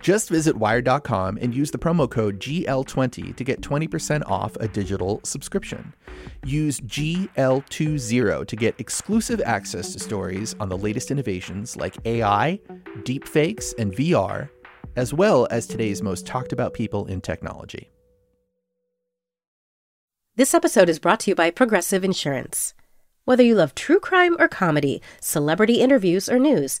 Just visit wired.com and use the promo code GL20 to get 20% off a digital subscription. Use GL20 to get exclusive access to stories on the latest innovations like AI, deepfakes, and VR, as well as today's most talked about people in technology. This episode is brought to you by Progressive Insurance. Whether you love true crime or comedy, celebrity interviews or news,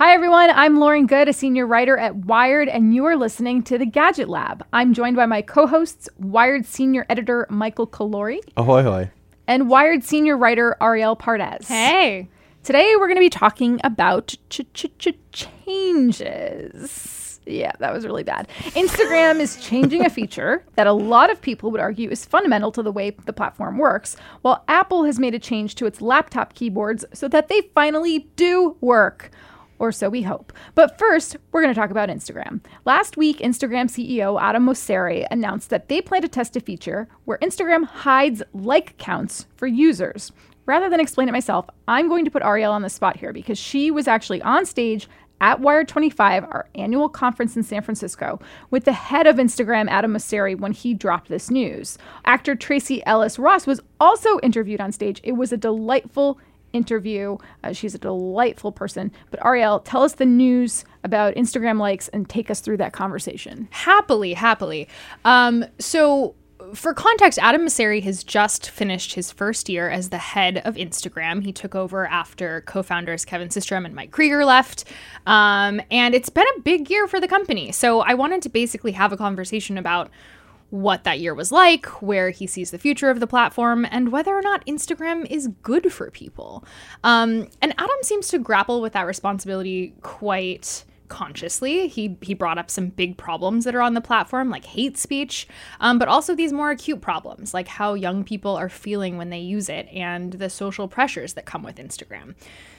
Hi, everyone. I'm Lauren Goode, a senior writer at Wired, and you are listening to the Gadget Lab. I'm joined by my co hosts, Wired senior editor Michael Calore. Ahoy, hoy. And Wired senior writer Arielle Pardes. Hey. Today, we're going to be talking about ch- ch- ch- changes. Yeah, that was really bad. Instagram is changing a feature that a lot of people would argue is fundamental to the way the platform works, while Apple has made a change to its laptop keyboards so that they finally do work or so we hope. But first, we're going to talk about Instagram. Last week, Instagram CEO Adam Mosseri announced that they plan to test a feature where Instagram hides like counts for users. Rather than explain it myself, I'm going to put Arielle on the spot here because she was actually on stage at Wired 25, our annual conference in San Francisco, with the head of Instagram, Adam Mosseri, when he dropped this news. Actor Tracee Ellis Ross was also interviewed on stage. It was a delightful interview. Uh, she's a delightful person. But Arielle, tell us the news about Instagram likes and take us through that conversation. Happily, happily. Um, so for context, Adam Mosseri has just finished his first year as the head of Instagram. He took over after co founders Kevin Systrom and Mike Krieger left. Um, and it's been a big year for the company. So I wanted to basically have a conversation about what that year was like, where he sees the future of the platform, and whether or not Instagram is good for people. Um, and Adam seems to grapple with that responsibility quite consciously. He he brought up some big problems that are on the platform, like hate speech, um, but also these more acute problems, like how young people are feeling when they use it and the social pressures that come with Instagram.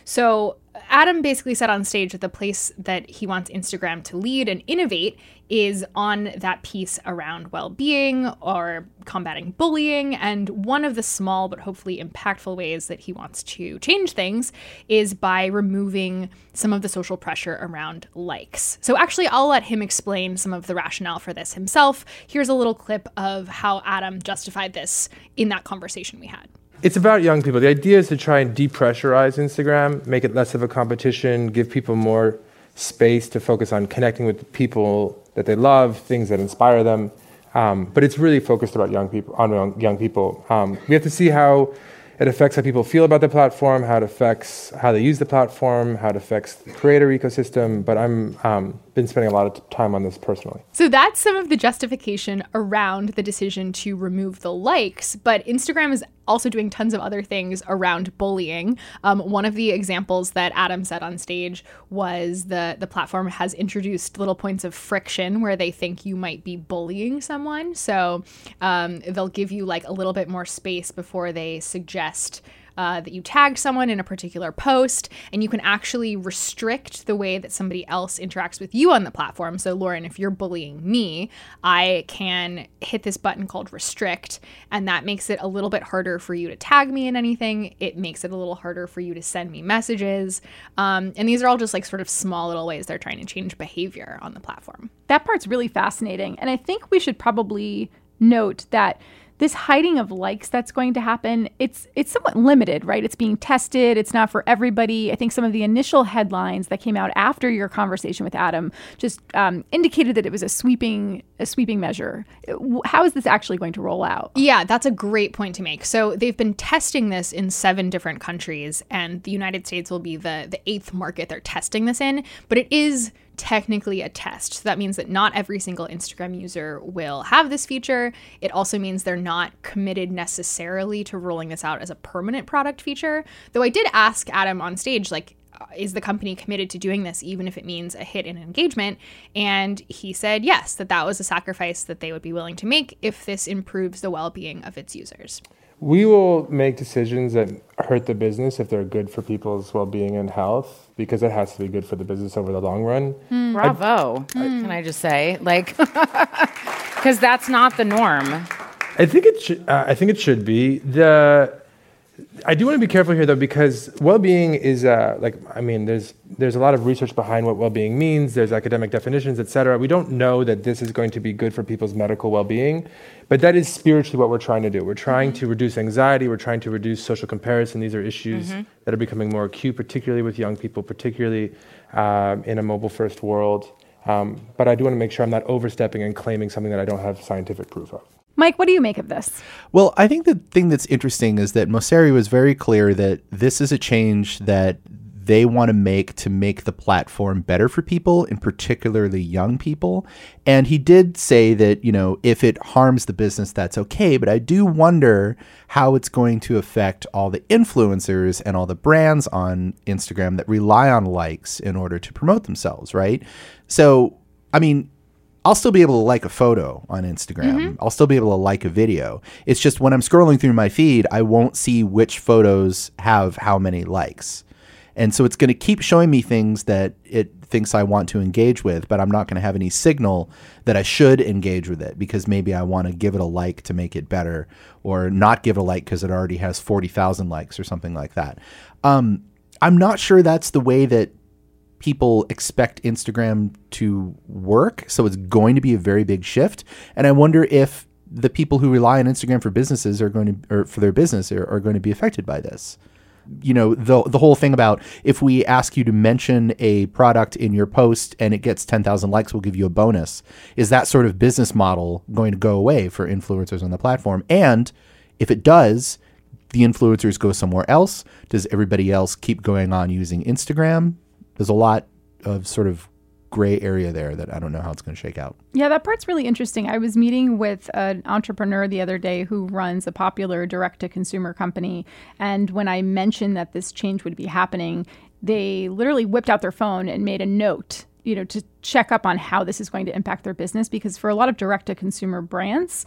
So Adam basically said on stage that the place that he wants Instagram to lead and innovate is on that piece around well being or combating bullying. And one of the small but hopefully impactful ways that he wants to change things is by removing some of the social pressure around likes. So, actually, I'll let him explain some of the rationale for this himself. Here's a little clip of how Adam justified this in that conversation we had. It's about young people. The idea is to try and depressurize Instagram, make it less of a competition, give people more space to focus on connecting with people that they love, things that inspire them. Um, but it's really focused about young people on young, people. Um, we have to see how it affects how people feel about the platform, how it affects how they use the platform, how it affects the creator ecosystem. But I'm um, been spending a lot of time on this personally. So that's some of the justification around the decision to remove the likes. But Instagram is also doing tons of other things around bullying. Um, one of the examples that Adam said on stage was the the platform has introduced little points of friction where they think you might be bullying someone. So um, they'll give you like a little bit more space before they suggest uh, that you tagged someone in a particular post, and you can actually restrict the way that somebody else interacts with you on the platform. So, Lauren, if you're bullying me, I can hit this button called restrict, and that makes it a little bit harder for you to tag me in anything. It makes it a little harder for you to send me messages. Um, and these are all just like sort of small little ways they're trying to change behavior on the platform. That part's really fascinating. And I think we should probably note that this hiding of likes that's going to happen it's it's somewhat limited right? It's being tested. It's not for everybody. I think some of the initial headlines that came out after your conversation with adam just um, indicated that it was a sweeping a sweeping measure. How is this actually going to roll out? Yeah that's a great point to make. So they've been testing this in seven different countries and the united states will be the the eighth market they're testing this in but it is technically a test. So that means that not every single Instagram user will have this feature. It also means they're not committed necessarily to rolling this out as a permanent product feature. Though I did ask Adam on stage, like, uh, is the company committed to doing this even if it means a hit in engagement and he said yes that that was a sacrifice that they would be willing to make if this improves the well-being of its users we will make decisions that hurt the business if they're good for people's well-being and health because it has to be good for the business over the long run. Mm. Bravo! I, Can I just say, like, because that's not the norm. I think it should. Uh, I think it should be the I do want to be careful here, though, because well-being is uh, like I mean, there's there's a lot of research behind what well-being means. There's academic definitions, et cetera. We don't know that this is going to be good for people's medical well-being, but that is spiritually what we're trying to do. We're trying mm-hmm. to reduce anxiety. We're trying to reduce social comparison. These are issues mm-hmm. that are becoming more acute, particularly with young people, particularly um, in a mobile-first world. Um, but I do want to make sure I'm not overstepping and claiming something that I don't have scientific proof of. Mike, what do you make of this? Well, I think the thing that's interesting is that Mosseri was very clear that this is a change that they want to make to make the platform better for people, and particularly young people. And he did say that, you know, if it harms the business, that's okay. But I do wonder how it's going to affect all the influencers and all the brands on Instagram that rely on likes in order to promote themselves, right? So, I mean, I'll still be able to like a photo on Instagram. Mm-hmm. I'll still be able to like a video. It's just when I'm scrolling through my feed, I won't see which photos have how many likes. And so it's going to keep showing me things that it thinks I want to engage with, but I'm not going to have any signal that I should engage with it because maybe I want to give it a like to make it better or not give it a like because it already has 40,000 likes or something like that. Um, I'm not sure that's the way that people expect Instagram to work. So it's going to be a very big shift. And I wonder if the people who rely on Instagram for businesses are going to, or for their business, are, are going to be affected by this. You know, the the whole thing about if we ask you to mention a product in your post and it gets 10,000 likes, we'll give you a bonus. Is that sort of business model going to go away for influencers on the platform? And if it does, the influencers go somewhere else. Does everybody else keep going on using Instagram? There's a lot of sort of gray area there that I don't know how it's going to shake out. Yeah, that part's really interesting. I was meeting with an entrepreneur the other day who runs a popular direct to consumer company. And when I mentioned that this change would be happening, they literally whipped out their phone and made a note you know to check up on how this is going to impact their business because for a lot of direct to consumer brands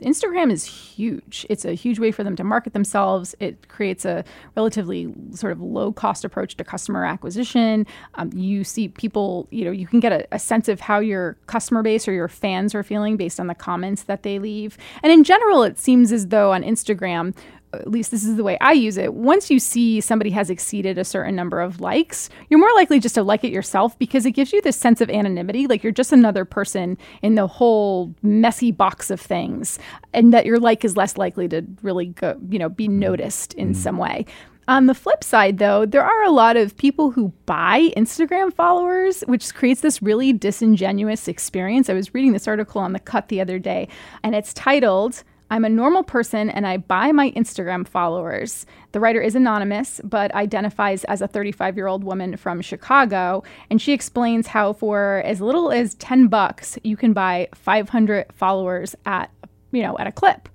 Instagram is huge. It's a huge way for them to market themselves. It creates a relatively sort of low cost approach to customer acquisition. Um, you see people, you know, you can get a, a, sense of how your customer base or your fans are feeling based on the comments that they leave. And in general, it seems as though on Instagram, at least this is the way I use it. Once you see somebody has exceeded a certain number of likes, you're more likely just to like it yourself because it gives you this sense of anonymity. Like you're just another person in the whole messy box of things, and that your like is less likely to really go, you know, be noticed in mm. some way. On the flip side, though, there are a lot of people who buy Instagram followers, which creates this really disingenuous experience. I was reading this article on The Cut the other day, and it's titled, I'm a normal person and I buy my Instagram followers. The writer is anonymous, but identifies as a 35 year old woman from Chicago. And she explains how, for as little as 10 bucks, you can buy 500 followers at, you know, at a clip.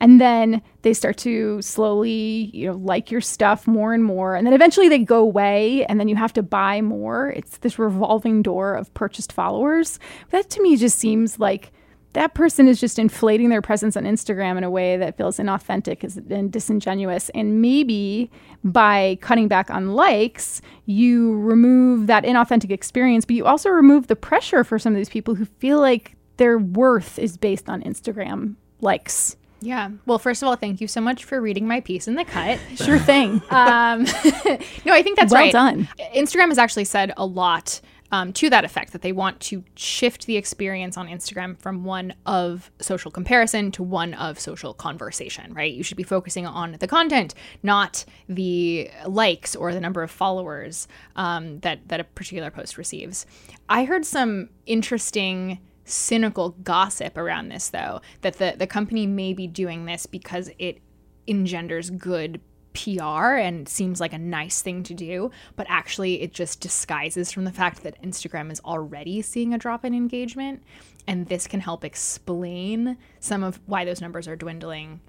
And then they start to slowly, you know, like your stuff more and more. And then eventually they go away and then you have to buy more. It's this revolving door of purchased followers. That to me just seems like that person is just inflating their presence on Instagram in a way that feels inauthentic and disingenuous. And maybe by cutting back on likes, you remove that inauthentic experience, but you also remove the pressure for some of these people who feel like their worth is based on Instagram likes. Yeah. Well, first of all, thank you so much for reading my piece in the cut. sure thing. Um, no, I think that's well right. done. Instagram has actually said a lot um, to that effect that they want to shift the experience on Instagram from one of social comparison to one of social conversation, right? You should be focusing on the content, not the likes or the number of followers um, that, that a particular post receives. I heard some interesting cynical gossip around this though that the the company may be doing this because it engenders good PR and seems like a nice thing to do, but actually it just disguises from the fact that Instagram is already seeing a drop in engagement and this can help explain some of why those numbers are dwindling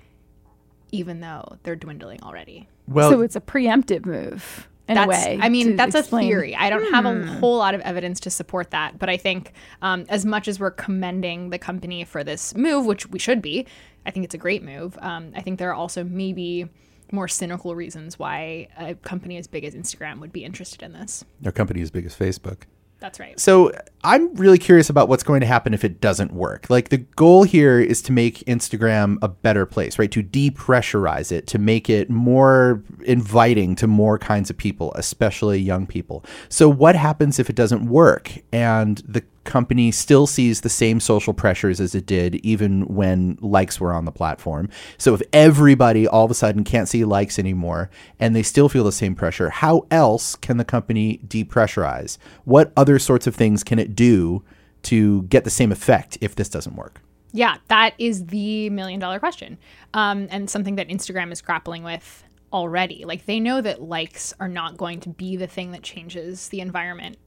even though they're dwindling already. Well, so it's a preemptive move in that's, a way. I mean, that's explain. a theory. I don't have a whole lot of evidence to support that, but I think um, as much as we're commending the company for this move, which we should be, I think it's a great move. Um, I think there are also maybe more cynical reasons why a company as big as Instagram would be interested in this. their company as big as Facebook. That's right. So I'm really curious about what's going to happen if it doesn't work. Like the goal here is to make Instagram a better place, right? To depressurize it, to make it more inviting to more kinds of people, especially young people. So what happens if it doesn't work and the company still sees the same social pressures as it did even when likes were on the platform. So if everybody all of a sudden can't see likes anymore and they still feel the same pressure, how else can the company depressurize? What other sorts of things can it do to get the same effect if this doesn't work? Yeah, that is the million dollar question. Um, and something that Instagram is grappling with already. Like they know that likes are not going to be the thing that changes the environment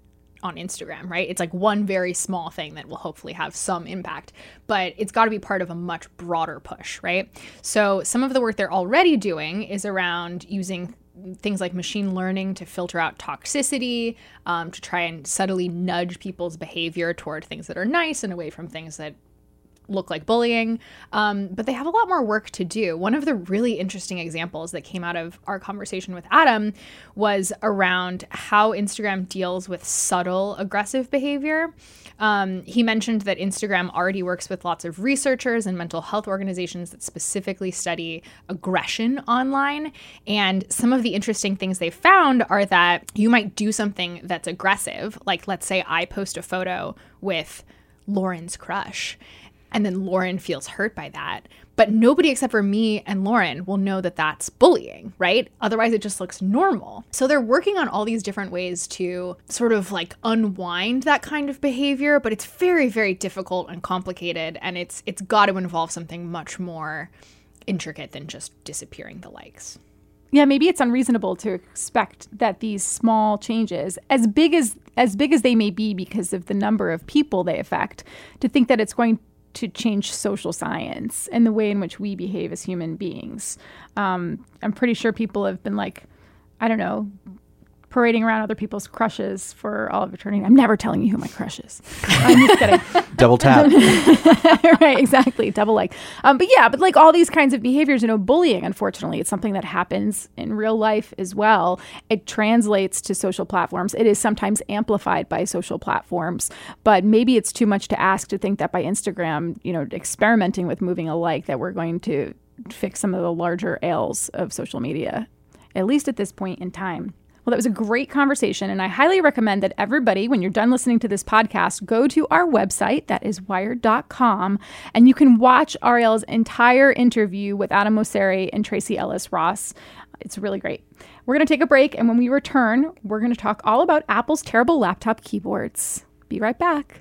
on Instagram, right? It's like one very small thing that will hopefully have some impact, but it's got to be part of a much broader push, right? So some of the work they're already doing is around using things like machine learning to filter out toxicity, um, to try and subtly nudge people's behavior toward things that are nice and away from things that look like bullying. Um, but they have a lot more work to do. One of the really interesting examples that came out of our conversation with Adam was around how Instagram deals with subtle aggressive behavior. Um, he mentioned that Instagram already works with lots of researchers and mental health organizations that specifically study aggression online. And some of the interesting things they found are that you might do something that's aggressive, like let's say I post a photo with Lauren's crush. And then Lauren feels hurt by that. But nobody except for me and Lauren will know that that's bullying, right? Otherwise, it just looks normal. So they're working on all these different ways to sort of like unwind that kind of behavior, but it's very, very difficult and complicated. And it's it's got to involve something much more intricate than just disappearing the likes. Yeah, maybe it's unreasonable to expect that these small changes, as big as as big as they may be because of the number of people they affect, to think that it's going to change social science and the way in which we behave as human beings. Um, I'm pretty sure people have been like, I don't know, parading around other people's crushes for all of eternity. I'm never telling you who my crush is. I'm just kidding. Double tap. right, exactly. Double like. Um, but yeah, but like all these kinds of behaviors, you know, bullying, unfortunately, it's something that happens in real life as well. It translates to social platforms. It is sometimes amplified by social platforms, but maybe it's too much to ask to think that by Instagram, you know, experimenting with moving a like, that we're going to fix some of the larger ails of social media, at least at this point in time. Well, that was a great conversation, and I highly recommend that everybody, when you're done listening to this podcast, go to our website, that is wired.com, and you can watch Arielle's entire interview with Adam Mosseri and Tracee Ellis Ross. It's really great. We're going to take a break, and when we return, we're going to talk all about Apple's terrible laptop keyboards. Be right back.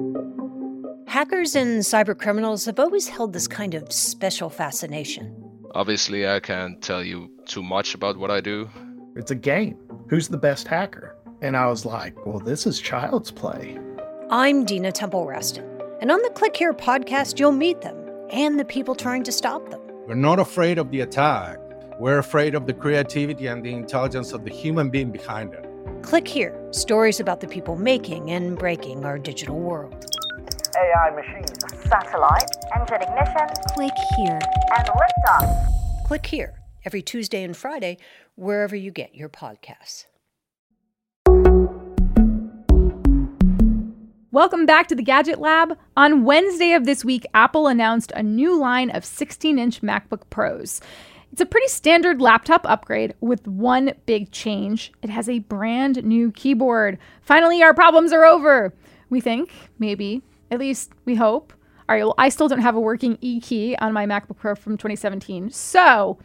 Hackers and cybercriminals have always held this kind of special fascination. Obviously, I can't tell you too much about what I do. It's a game. Who's the best hacker? And I was like, well, this is child's play. I'm Dina Temple Raston, and on the Click Here podcast, you'll meet them and the people trying to stop them. We're not afraid of the attack. We're afraid of the creativity and the intelligence of the human being behind it. Click Here stories about the people making and breaking our digital world. AI machines. Satellite. Engine ignition. Click here. And liftoff. Click here every Tuesday and Friday, wherever you get your podcasts. Welcome back to the Gadget Lab. On Wednesday of this week, Apple announced a new line of 16 inch MacBook Pros. It's a pretty standard laptop upgrade with one big change. It has a brand new keyboard. Finally, our problems are over. We think, maybe, at least we hope. All right, well, I still don't have a working E key on my MacBook Pro from 2017. So,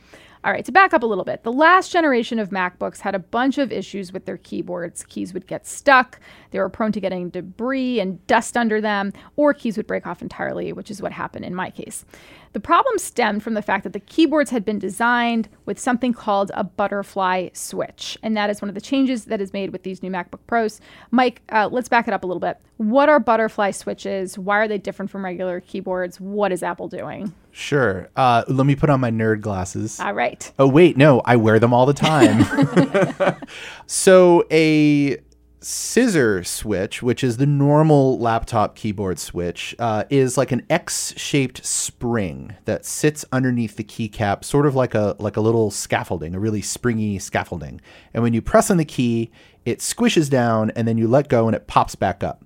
all right, to back up a little bit, the last generation of MacBooks had a bunch of issues with their keyboards. Keys would get stuck, they were prone to getting debris and dust under them, or keys would break off entirely, which is what happened in my case. The problem stemmed from the fact that the keyboards had been designed with something called a butterfly switch, and that is one of the changes that is made with these new MacBook Pros. Mike, uh, let's back it up a little bit. What are butterfly switches? Why are they different from regular keyboards? What is Apple doing? Sure. Uh, let me put on my nerd glasses. All right. Oh, wait, no, I wear them all the time. so, a scissor switch, which is the normal laptop keyboard switch, uh, is like an X-shaped spring that sits underneath the keycap, sort of like a like a little scaffolding, a really springy scaffolding. And when you press on the key, it squishes down, and then you let go, and it pops back up.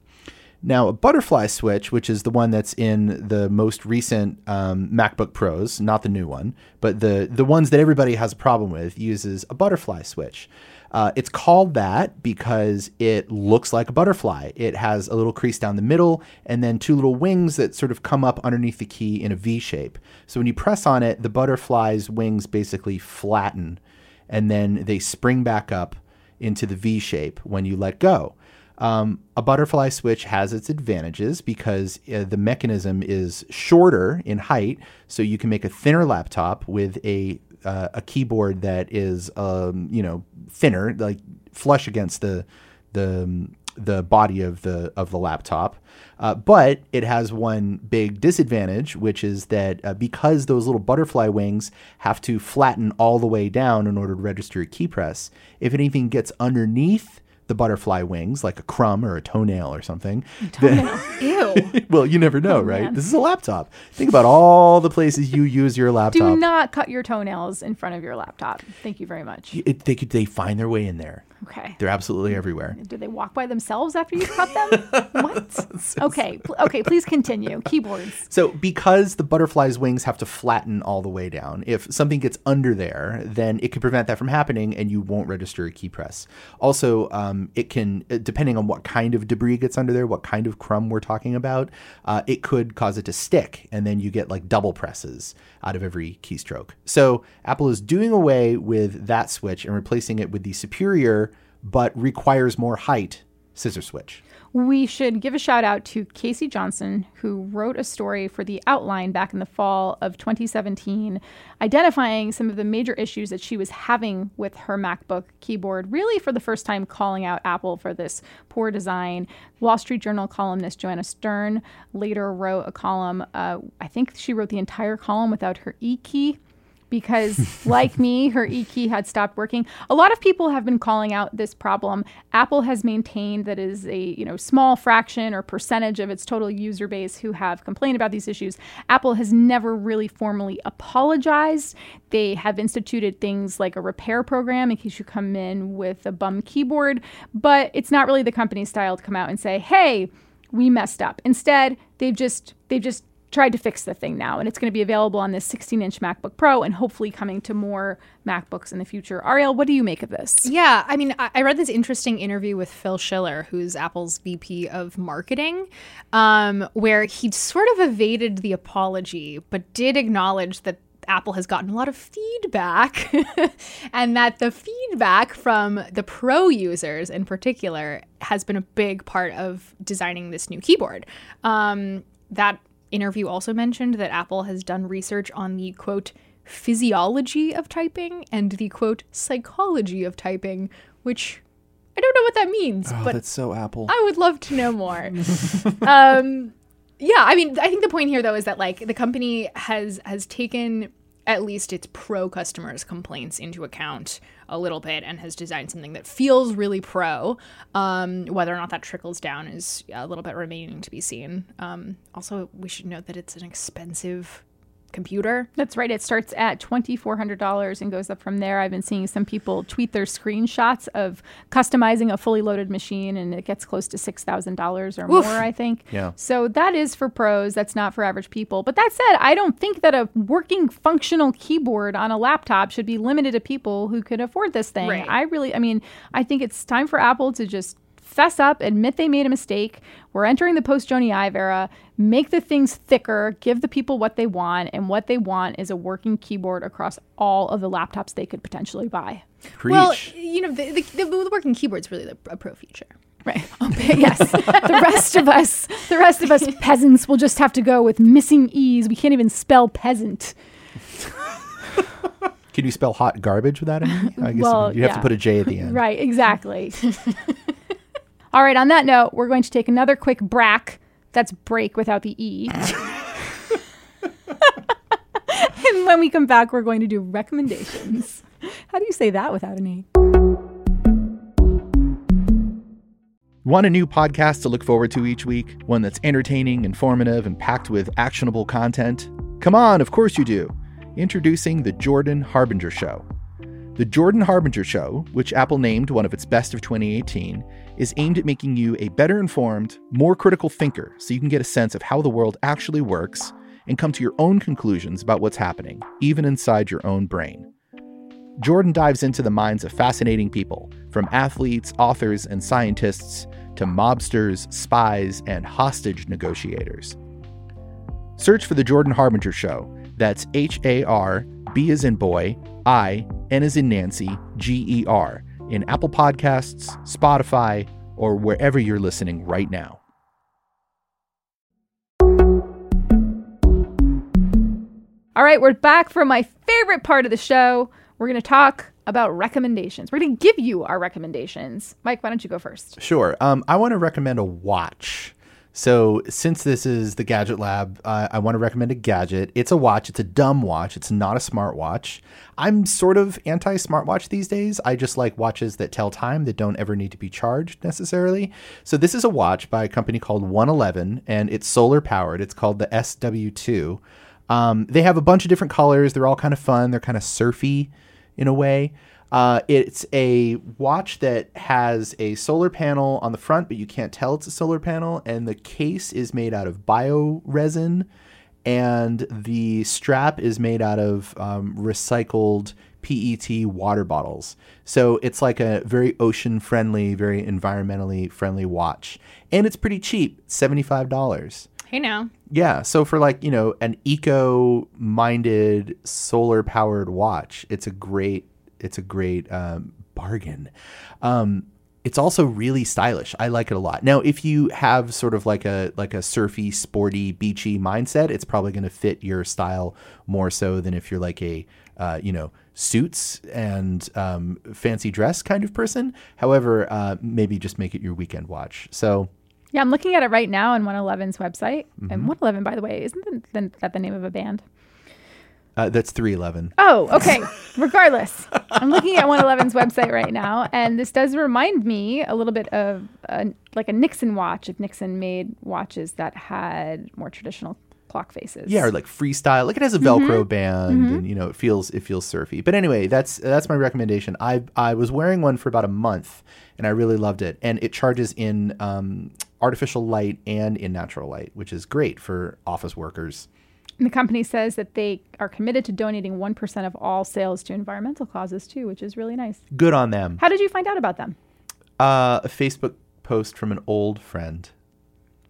Now, a butterfly switch, which is the one that's in the most recent um, MacBook Pros, not the new one, but the the ones that everybody has a problem with, uses a butterfly switch. Uh, it's called that because it looks like a butterfly. It has a little crease down the middle and then two little wings that sort of come up underneath the key in a V shape. So when you press on it, the butterfly's wings basically flatten and then they spring back up into the V shape when you let go. Um, a butterfly switch has its advantages because uh, the mechanism is shorter in height, so you can make a thinner laptop with a uh, a keyboard that is um, you know thinner, like flush against the the the body of the of the laptop. Uh, but it has one big disadvantage, which is that uh, because those little butterfly wings have to flatten all the way down in order to register a key press, if anything gets underneath the butterfly wings, like a crumb or a toenail or something. Toenail. Ew. well, you never know, Oh, right? man. This is a laptop. Think about all the places you use your laptop. Do not cut your toenails in front of your laptop. Thank you very much. It, they could they find their way in there. Okay. They're absolutely everywhere. Do they walk by themselves after you cut them? what? Okay. okay. Please continue. Keyboards. So, because the butterfly's wings have to flatten all the way down, if something gets under there, then it can prevent that from happening and you won't register a key press. Also, um, it can, uh, depending on what kind of debris gets under there, what kind of crumb we're talking about, uh, it could cause it to stick and then you get like double presses out of every keystroke. So, Apple is doing away with that switch and replacing it with the superior but requires more height scissor switch. We should give a shout out to Casey Johnson, who wrote a story for The Outline back in the fall of 2017, identifying some of the major issues that she was having with her MacBook keyboard, really for the first time calling out Apple for this poor design. Wall Street Journal columnist Joanna Stern later wrote a column. Uh, I think she wrote the entire column without her E key because like me her e key had stopped working. A lot of people have been calling out this problem. Apple has maintained that is a you know small fraction or percentage of its total user base who have complained about these issues. Apple has never really formally apologized. They have instituted things like a repair program in case you come in with a bum keyboard but it's not really the company's style to come out and say hey we messed up. Instead they've just they've just tried to fix the thing now, and it's going to be available on this 16 inch MacBook Pro and hopefully coming to more MacBooks in the future. Arielle, what do you make of this? Yeah, I mean, I read this interesting interview with Phil Schiller, who's Apple's VP of marketing, um, where he sort of evaded the apology, but did acknowledge that Apple has gotten a lot of feedback, and that the feedback from the pro users in particular has been a big part of designing this new keyboard. Um, that interview also mentioned that Apple has done research on the quote physiology of typing and the quote psychology of typing, which I don't know what that means, Oh, but that's so Apple. I would love to know more. um, yeah, I mean, I think the point here though is that like the company has has taken at least its pro customers' complaints into account a little bit and has designed something that feels really pro. Um, whether or not that trickles down is a little bit remaining to be seen. Um, also, we should note that it's an expensive computer. That's right. It starts at $2,400 and goes up from there. I've been seeing some people tweet their screenshots of customizing a fully loaded machine, and it gets close to $6,000 or Oof. more, I think. Yeah. So that is for pros. That's not for average people. But that said, I don't think that a working functional keyboard on a laptop should be limited to people who could afford this thing. Right. I really, I mean, I think it's time for Apple to just fess up, admit they made a mistake. We're entering the post Jony Ive era. Make the things thicker, give the people what they want, and what they want is a working keyboard across all of the laptops they could potentially buy. Well, you know, the, the, the working keyboard's really the, a pro feature. Right. Oh, okay, yes. the rest of us, the rest of us peasants will just have to go with missing e's. We can't even spell peasant. Can you spell hot garbage without an E? I guess Well, you have to put a J at the end. Right, exactly. All right, on that note, we're going to take another quick brack. That's break without the E. and when we come back, we're going to do recommendations. How do you say that without an E? Want a new podcast to look forward to each week? One that's entertaining, informative, and packed with actionable content? Come on, of course you do. Introducing The Jordan Harbinger Show. The Jordan Harbinger Show, which Apple named one of its best of 2018, is aimed at making you a better informed, more critical thinker so you can get a sense of how the world actually works and come to your own conclusions about what's happening, even inside your own brain. Jordan dives into the minds of fascinating people, from athletes, authors, and scientists to mobsters, spies, and hostage negotiators. Search for The Jordan Harbinger Show. That's H A R B as in boy, I, N as in Nancy, G E R, in Apple Podcasts, Spotify, or wherever you're listening right now. All right, we're back for my favorite part of the show. We're going to talk about recommendations. We're going to give you our recommendations. Mike, why don't you go first? Sure. Um, I want to recommend a watch. So, since this is the Gadget Lab, uh, I want to recommend a gadget. It's a watch. It's a dumb watch. It's not a smartwatch. I'm sort of anti smartwatch these days. I just like watches that tell time that don't ever need to be charged necessarily. So, this is a watch by a company called 111, and it's solar powered. It's called the SW2. Um, they have a bunch of different colors. They're all kind of fun. They're kind of surfy in a way. Uh, it's a watch that has a solar panel on the front, but you can't tell it's a solar panel. And the case is made out of bio resin, and the strap is made out of um, recycled PET water bottles. So it's like a very ocean friendly, very environmentally friendly watch. And it's pretty cheap $75. Hey now. Yeah, so for like, you know, an eco-minded solar-powered watch, it's a great it's a great um, bargain. Um, it's also really stylish. I like it a lot. Now, if you have sort of like a like a surfy, sporty, beachy mindset, it's probably going to fit your style more so than if you're like a uh, you know suits and um, fancy dress kind of person. However, uh, maybe just make it your weekend watch. So Yeah, I'm looking at it right now on 111's website. And Mhm. 111, by the way, isn't that the name of a band? Uh, that's three eleven. Oh, okay. Regardless, I'm looking at 111's website right now, and this does remind me a little bit of a, like a Nixon watch. If Nixon made watches that had more traditional clock faces. Yeah, or like freestyle. Like it has a Velcro Mhm. band, Mhm. and you know it feels it feels surfy. But anyway, that's that's my recommendation. I I was wearing one for about a month, and I really loved it. And it charges in um, artificial light and in natural light, which is great for office workers. And the company says that they are committed to donating 1% of all sales to environmental causes too, which is really nice. Good on them. How did you find out about them? Uh, a Facebook post from an old friend.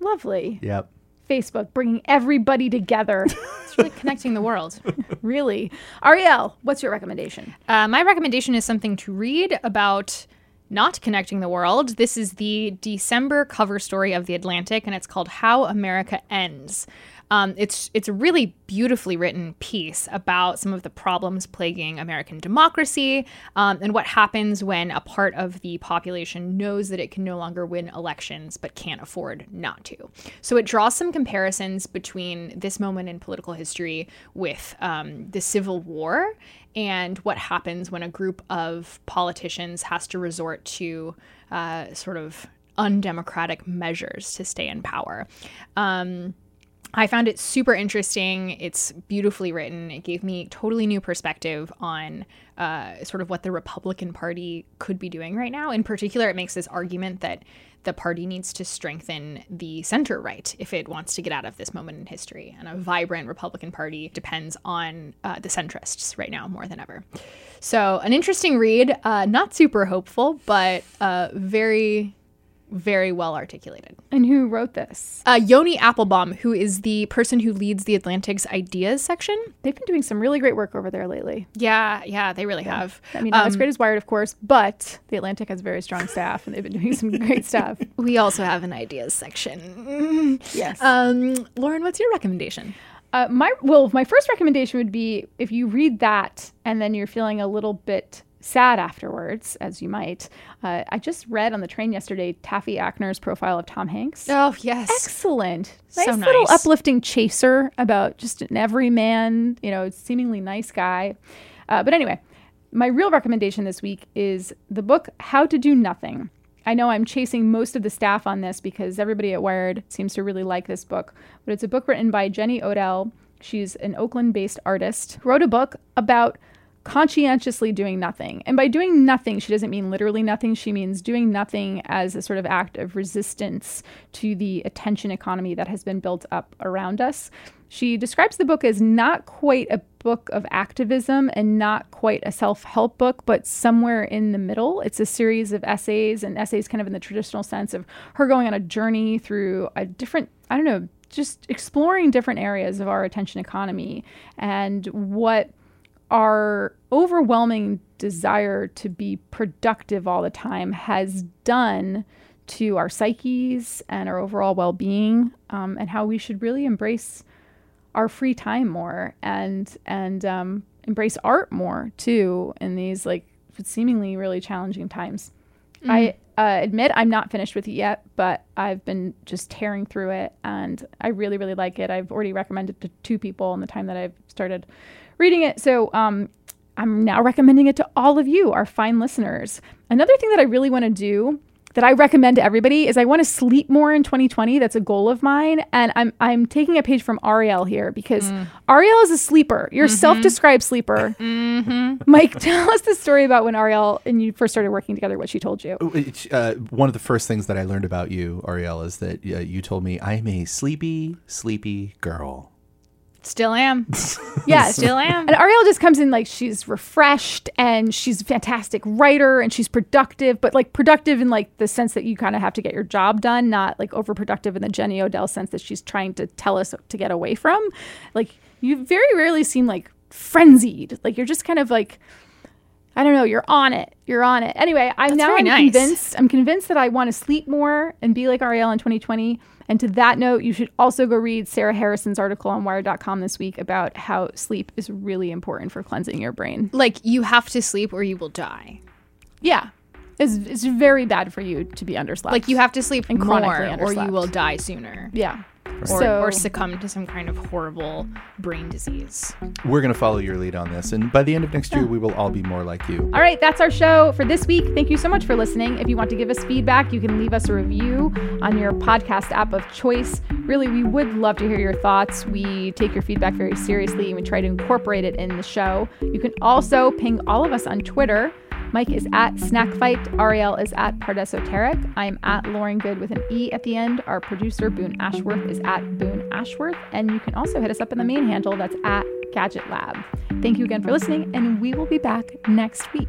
Lovely. Yep. Facebook, bringing everybody together. It's really connecting the world. really. Arielle, what's your recommendation? Uh, my recommendation is something to read about not connecting the world. This is the December cover story of The Atlantic, and it's called How America Ends. Um, it's it's a really beautifully written piece about some of the problems plaguing American democracy um, and what happens when a part of the population knows that it can no longer win elections but can't afford not to. So it draws some comparisons between this moment in political history with um, the Civil War and what happens when a group of politicians has to resort to uh, sort of undemocratic measures to stay in power. Um, I found it super interesting. It's beautifully written. It gave me totally new perspective on uh, sort of what the Republican Party could be doing right now. In particular, it makes this argument that the party needs to strengthen the center right if it wants to get out of this moment in history. And a vibrant Republican Party depends on uh, the centrists right now more than ever. So, an interesting read, uh, not super hopeful, but uh, very very well articulated. And who wrote this? Uh, Yoni Appelbaum, who is the person who leads the Atlantic's ideas section. They've been doing some really great work over there lately. Yeah, yeah, they really yeah. have. I mean, not um, as great as Wired, of course, but the Atlantic has very strong staff, and they've been doing some great stuff. We also have an ideas section. yes. Um, Lauren, what's your recommendation? Uh, my well, my first recommendation would be if you read that and then you're feeling a little bit sad afterwards, as you might. Uh, I just read on the train yesterday Taffy Akner's profile of Tom Hanks. Oh, yes. Excellent. So nice, nice. little uplifting chaser about just an everyman, you know, seemingly nice guy. Uh, but anyway, my real recommendation this week is the book How to Do Nothing. I know I'm chasing most of the staff on this because everybody at Wired seems to really like this book, but it's a book written by Jenny Odell. She's an Oakland based artist, wrote a book about conscientiously doing nothing. And by doing nothing, she doesn't mean literally nothing. She means doing nothing as a sort of act of resistance to the attention economy that has been built up around us. She describes the book as not quite a book of activism and not quite a self help book, but somewhere in the middle. It's a series of essays and essays kind of in the traditional sense of her going on a journey through a different, I don't know, just exploring different areas of our attention economy and what our overwhelming desire to be productive all the time has done to our psyches and our overall well being, um, and how we should really embrace our free time more and and um, embrace art more too in these like seemingly really challenging times. Mm-hmm. I uh, admit I'm not finished with it yet, but I've been just tearing through it, and I really really like it. I've already recommended it to two people in the time that I've started reading it. So um, I'm now recommending it to all of you, our fine listeners. Another thing that I really want to do that I recommend to everybody is I want to sleep more in 2020. That's a goal of mine, and I'm I'm taking a page from Arielle here because mm. Arielle is a sleeper. You're mm-hmm. self-described sleeper. Mm-hmm. Mike, tell us the story about when Arielle and you first started working together. What she told you. Uh, one of the first things that I learned about you, Arielle, is that uh, you told me I'm a sleepy, sleepy girl. Still am. yeah, still am. And Arielle just comes in like she's refreshed and she's a fantastic writer and she's productive, but like productive in like the sense that you kind of have to get your job done, not like overproductive in the Jenny Odell sense that she's trying to tell us to get away from. Like you very rarely seem like frenzied. Like you're just kind of like I don't know, you're on it. You're on it. Anyway, I'm That's now I'm nice. convinced I'm convinced that I want to sleep more and be like Arielle in 2020 and to that note, you should also go read Sara Harrison's article on wired.com this week about how sleep is really important for cleansing your brain. Like, you have to sleep or you will die. Yeah. It's, it's very bad for you to be underslept. Like, you have to sleep and more or you will die sooner. Yeah. Or, So- or succumb to some kind of horrible brain disease. We're going to follow your lead on this. And by the end of next year, we will all be more like you. All right, that's our show for this week. Thank you so much for listening. If you want to give us feedback, you can leave us a review on your podcast app of choice. Really, we would love to hear your thoughts. We take your feedback very seriously and we try to incorporate it in the show. You can also ping all of us on Twitter. Mike is at Snackfight. Arielle is at Pardesoteric. I'm at Lauren Goode with an E at the end. Our producer, Boone Ashworth, is at Boone Ashworth. And you can also hit us up in the main handle that's at Gadget Lab. Thank you again for listening, and we will be back next week.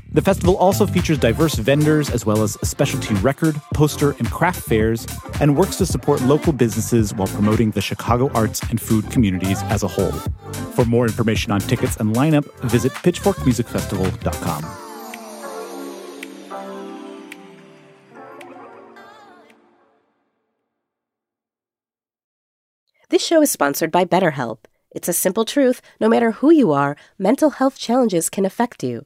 The festival also features diverse vendors as well as specialty record, poster, and craft fairs, and works to support local businesses while promoting the Chicago arts and food communities as a whole. For more information on tickets and lineup, visit pitchforkmusicfestival.com. This show is sponsored by BetterHelp. It's a simple truth no matter who you are, mental health challenges can affect you,